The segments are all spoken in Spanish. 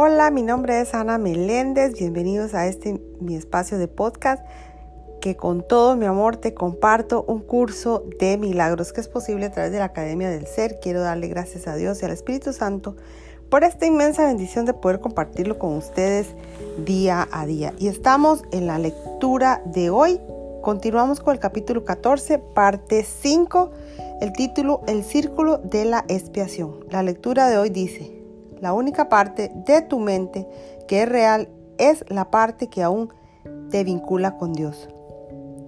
Hola, mi nombre es Ana Meléndez. Bienvenidos a este mi espacio de podcast que con todo mi amor te comparto un curso de milagros que es posible a través de la Academia del Ser. Quiero darle gracias a Dios y al Espíritu Santo por esta inmensa bendición de poder compartirlo con ustedes día a día. Y estamos en la lectura de hoy. Continuamos con el capítulo 14, parte 5, el título El círculo de la expiación. La lectura de hoy dice, la única parte de tu mente que es real es la parte que aún te vincula con Dios.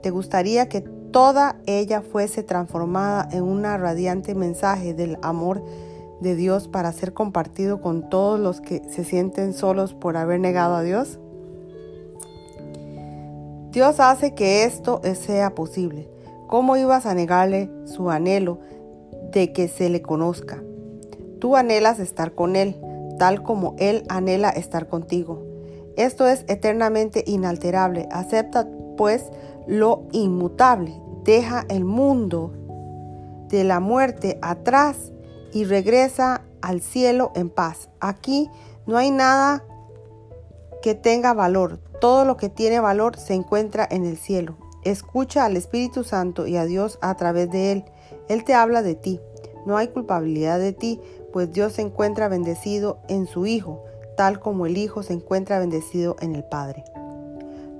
¿Te gustaría que toda ella fuese transformada en un radiante mensaje del amor de Dios para ser compartido con todos los que se sienten solos por haber negado a Dios? Dios hace que esto sea posible. ¿Cómo ibas a negarle su anhelo de que se le conozca? Tú anhelas estar con Él, tal como Él anhela estar contigo. Esto es eternamente inalterable. Acepta pues lo inmutable. Deja el mundo de la muerte atrás y regresa al cielo en paz. Aquí no hay nada que tenga valor. Todo lo que tiene valor se encuentra en el cielo. Escucha al Espíritu Santo y a Dios a través de Él. Él te habla de ti. No hay culpabilidad de ti, pues Dios se encuentra bendecido en su Hijo, tal como el Hijo se encuentra bendecido en el Padre.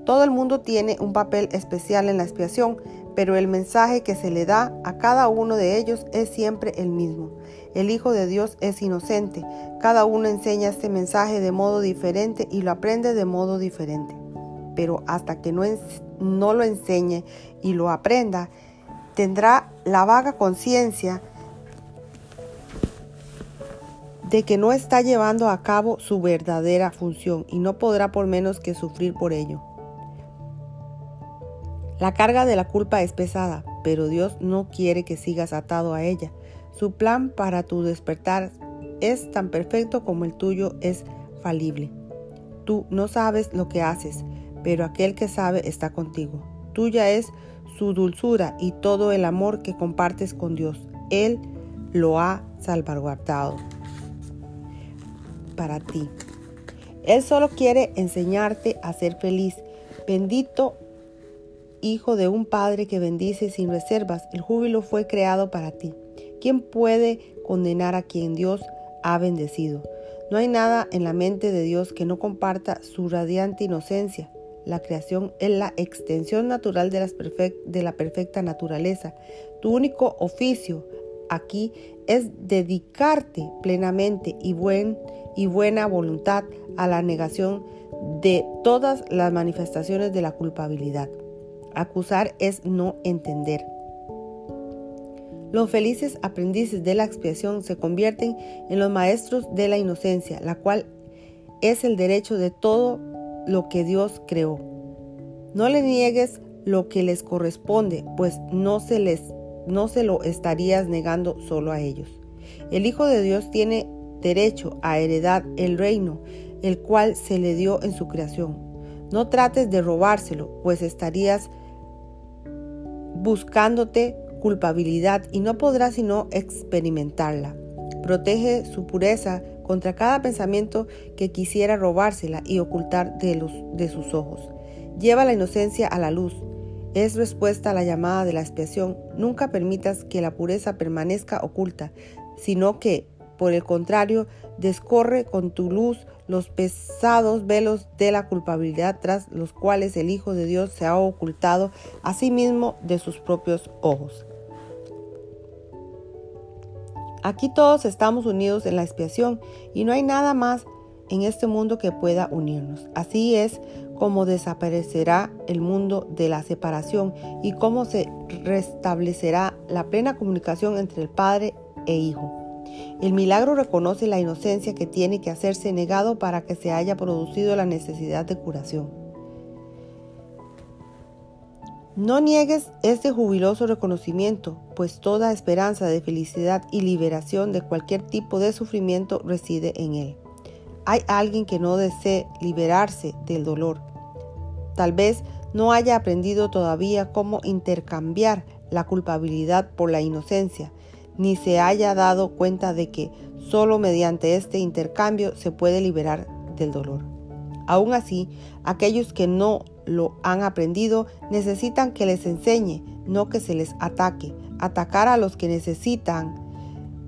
Todo el mundo tiene un papel especial en la expiación, pero el mensaje que se le da a cada uno de ellos es siempre el mismo. El Hijo de Dios es inocente. Cada uno enseña este mensaje de modo diferente y lo aprende de modo diferente. Pero hasta que no, no lo enseñe y lo aprenda, tendrá la vaga conciencia de que no está llevando a cabo su verdadera función y no podrá por menos que sufrir por ello. La carga de la culpa es pesada, pero Dios no quiere que sigas atado a ella. Su plan para tu despertar es tan perfecto como el tuyo es falible. Tú no sabes lo que haces, pero aquel que sabe está contigo. Tuya es su dulzura y todo el amor que compartes con Dios. Él lo ha salvaguardado para ti. Él solo quiere enseñarte a ser feliz. Bendito hijo de un padre que bendice sin reservas, el júbilo fue creado para ti. ¿Quién puede condenar a quien Dios ha bendecido? No hay nada en la mente de Dios que no comparta su radiante inocencia. La creación es la extensión natural de, de la perfecta naturaleza. Tu único oficio aquí es dedicarte plenamente y, buen, y buena voluntad a la negación de todas las manifestaciones de la culpabilidad. Acusar es no entender. Los felices aprendices de la expiación se convierten en los maestros de la inocencia, la cual es el derecho de todo lo que Dios creó. No le niegues lo que les corresponde, pues no se les no se lo estarías negando solo a ellos. El Hijo de Dios tiene derecho a heredar el reino, el cual se le dio en su creación. No trates de robárselo, pues estarías buscándote culpabilidad y no podrás sino experimentarla. Protege su pureza contra cada pensamiento que quisiera robársela y ocultar de, los, de sus ojos. Lleva la inocencia a la luz, es respuesta a la llamada de la expiación. Nunca permitas que la pureza permanezca oculta, sino que, por el contrario, descorre con tu luz los pesados velos de la culpabilidad tras los cuales el Hijo de Dios se ha ocultado a sí mismo de sus propios ojos. Aquí todos estamos unidos en la expiación y no hay nada más en este mundo que pueda unirnos. Así es como desaparecerá el mundo de la separación y cómo se restablecerá la plena comunicación entre el Padre e Hijo. El milagro reconoce la inocencia que tiene que hacerse negado para que se haya producido la necesidad de curación. No niegues este jubiloso reconocimiento, pues toda esperanza de felicidad y liberación de cualquier tipo de sufrimiento reside en él. Hay alguien que no desee liberarse del dolor. Tal vez no haya aprendido todavía cómo intercambiar la culpabilidad por la inocencia, ni se haya dado cuenta de que solo mediante este intercambio se puede liberar del dolor. Aún así, aquellos que no lo han aprendido necesitan que les enseñe, no que se les ataque. Atacar a los que necesitan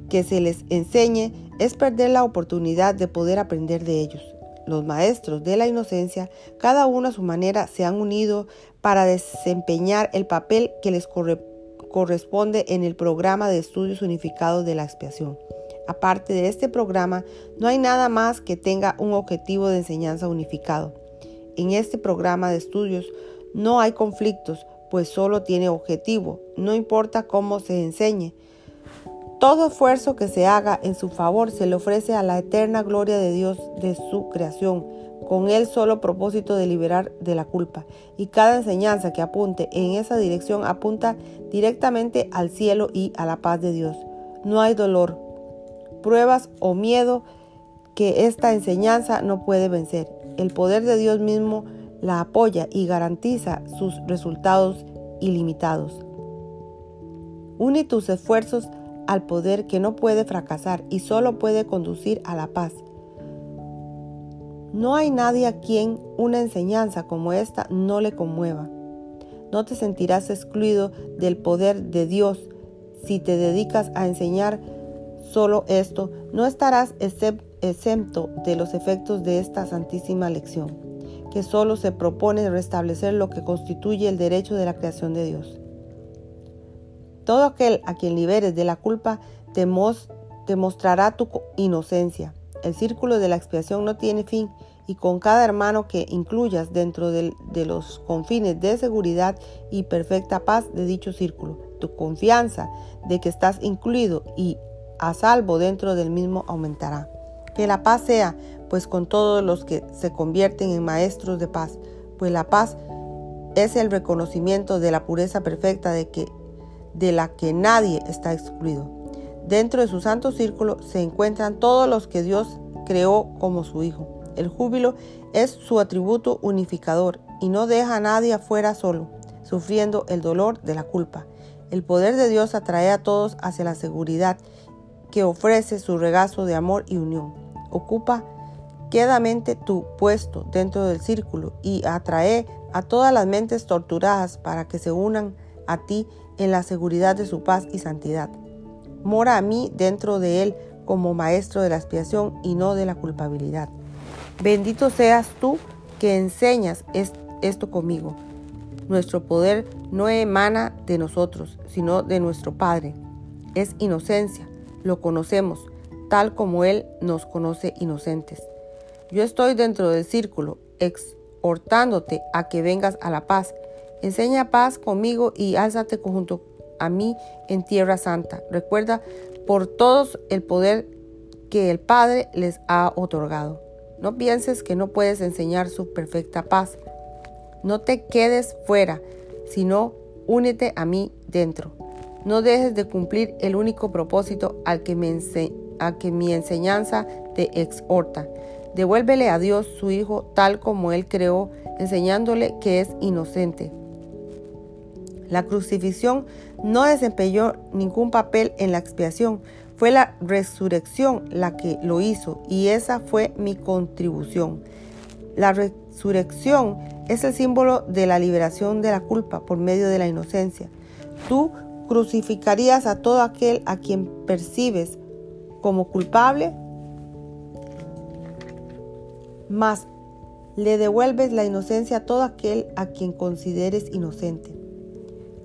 que se les enseñe es perder la oportunidad de poder aprender de ellos. Los maestros de la inocencia, cada uno a su manera, se han unido para desempeñar el papel que les corresponde en el programa de estudios unificados de la expiación. Aparte de este programa, no hay nada más que tenga un objetivo de enseñanza unificado. En este programa de estudios no hay conflictos, pues solo tiene objetivo, no importa cómo se enseñe. Todo esfuerzo que se haga en su favor se le ofrece a la eterna gloria de Dios de su creación, con el solo propósito de liberar de la culpa. Y cada enseñanza que apunte en esa dirección apunta directamente al cielo y a la paz de Dios. No hay dolor, pruebas o miedo que esta enseñanza no puede vencer. El poder de Dios mismo la apoya y garantiza sus resultados ilimitados. Une tus esfuerzos al poder que no puede fracasar y solo puede conducir a la paz. No hay nadie a quien una enseñanza como esta no le conmueva. No te sentirás excluido del poder de Dios si te dedicas a enseñar solo esto, no estarás exento de los efectos de esta santísima lección, que solo se propone restablecer lo que constituye el derecho de la creación de Dios. Todo aquel a quien liberes de la culpa te, mostrará tu inocencia. El círculo de la expiación no tiene fin y con cada hermano que incluyas dentro de los confines de seguridad y perfecta paz de dicho círculo, tu confianza de que estás incluido y a salvo dentro del mismo aumentará. Que la paz sea, pues con todos los que se convierten en maestros de paz, pues la paz es el reconocimiento de la pureza perfecta de, que, de la que nadie está excluido. Dentro de su santo círculo se encuentran todos los que Dios creó como su Hijo. El júbilo es su atributo unificador y no deja a nadie afuera solo, sufriendo el dolor de la culpa. El poder de Dios atrae a todos hacia la seguridad que ofrece su regazo de amor y unión. Ocupa quedamente tu puesto dentro del círculo y atrae a todas las mentes torturadas para que se unan a ti en la seguridad de su paz y santidad. Mora a mí dentro de él como maestro de la expiación y no de la culpabilidad. Bendito seas tú que enseñas esto conmigo. Nuestro poder no emana de nosotros, sino de nuestro Padre. Es inocencia, lo conocemos, tal como Él nos conoce inocentes. Yo estoy dentro del círculo, exhortándote a que vengas a la paz. Enseña paz conmigo y álzate junto a mí en tierra santa. Recuerda por todos el poder que el Padre les ha otorgado. No pienses que no puedes enseñar su perfecta paz. No te quedes fuera, sino únete a mí dentro. No dejes de cumplir el único propósito al que, que mi enseñanza te exhorta. Devuélvele a Dios su Hijo tal como Él creó, enseñándole que es inocente. La crucifixión no desempeñó ningún papel en la expiación, fue la resurrección la que lo hizo y esa fue mi contribución. La resurrección es el símbolo de la liberación de la culpa por medio de la inocencia. Tú ¿Crucificarías a todo aquel a quien percibes como culpable? Mas le devuelves la inocencia a todo aquel a quien consideres inocente.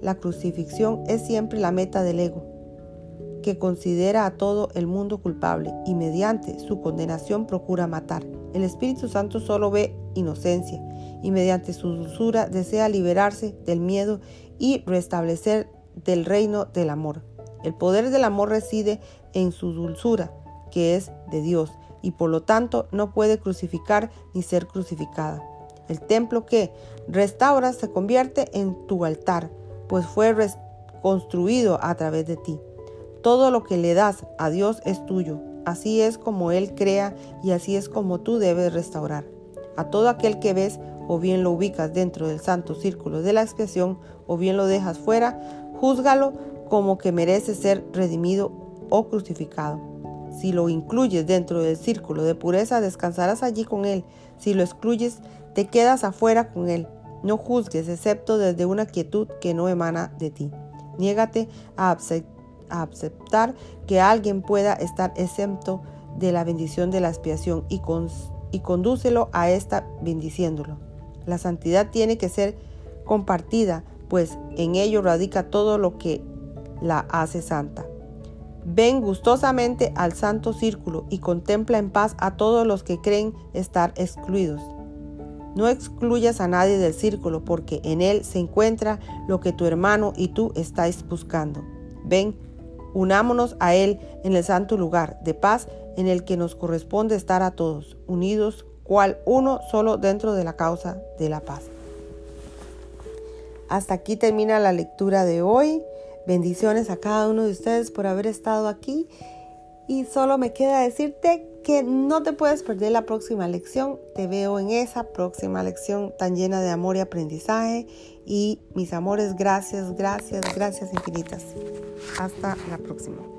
La crucifixión es siempre la meta del ego, que considera a todo el mundo culpable y mediante su condenación procura matar. El Espíritu Santo solo ve inocencia y mediante su dulzura desea liberarse del miedo y restablecer del reino del amor. El poder del amor reside en su dulzura, que es de Dios, y por lo tanto no puede crucificar ni ser crucificada. El templo que restauras se convierte en tu altar, pues fue construido a través de ti. Todo lo que le das a Dios es tuyo. Así es como Él crea y así es como tú debes restaurar. A todo aquel que ves o bien lo ubicas dentro del santo círculo de la expiación o bien lo dejas fuera, Júzgalo como que merece ser redimido o crucificado. Si lo incluyes dentro del círculo de pureza, descansarás allí con él. Si lo excluyes, te quedas afuera con él. No juzgues, excepto desde una quietud que no emana de ti. Niégate a, aceptar que alguien pueda estar exento de la bendición de la expiación y, condúcelo a esta bendiciéndolo. La santidad tiene que ser compartida, pues en ello radica todo lo que la hace santa. Ven gustosamente al santo círculo y contempla en paz a todos los que creen estar excluidos. No excluyas a nadie del círculo porque en él se encuentra lo que tu hermano y tú estáis buscando. Ven, unámonos a él en el santo lugar de paz en el que nos corresponde estar a todos, unidos cual uno solo dentro de la causa de la paz. Hasta aquí termina la lectura de hoy. Bendiciones a cada uno de ustedes por haber estado aquí. Y solo me queda decirte que no te puedes perder la próxima lección. Te veo en esa próxima lección tan llena de amor y aprendizaje. Y mis amores, gracias, gracias, gracias infinitas. Hasta la próxima.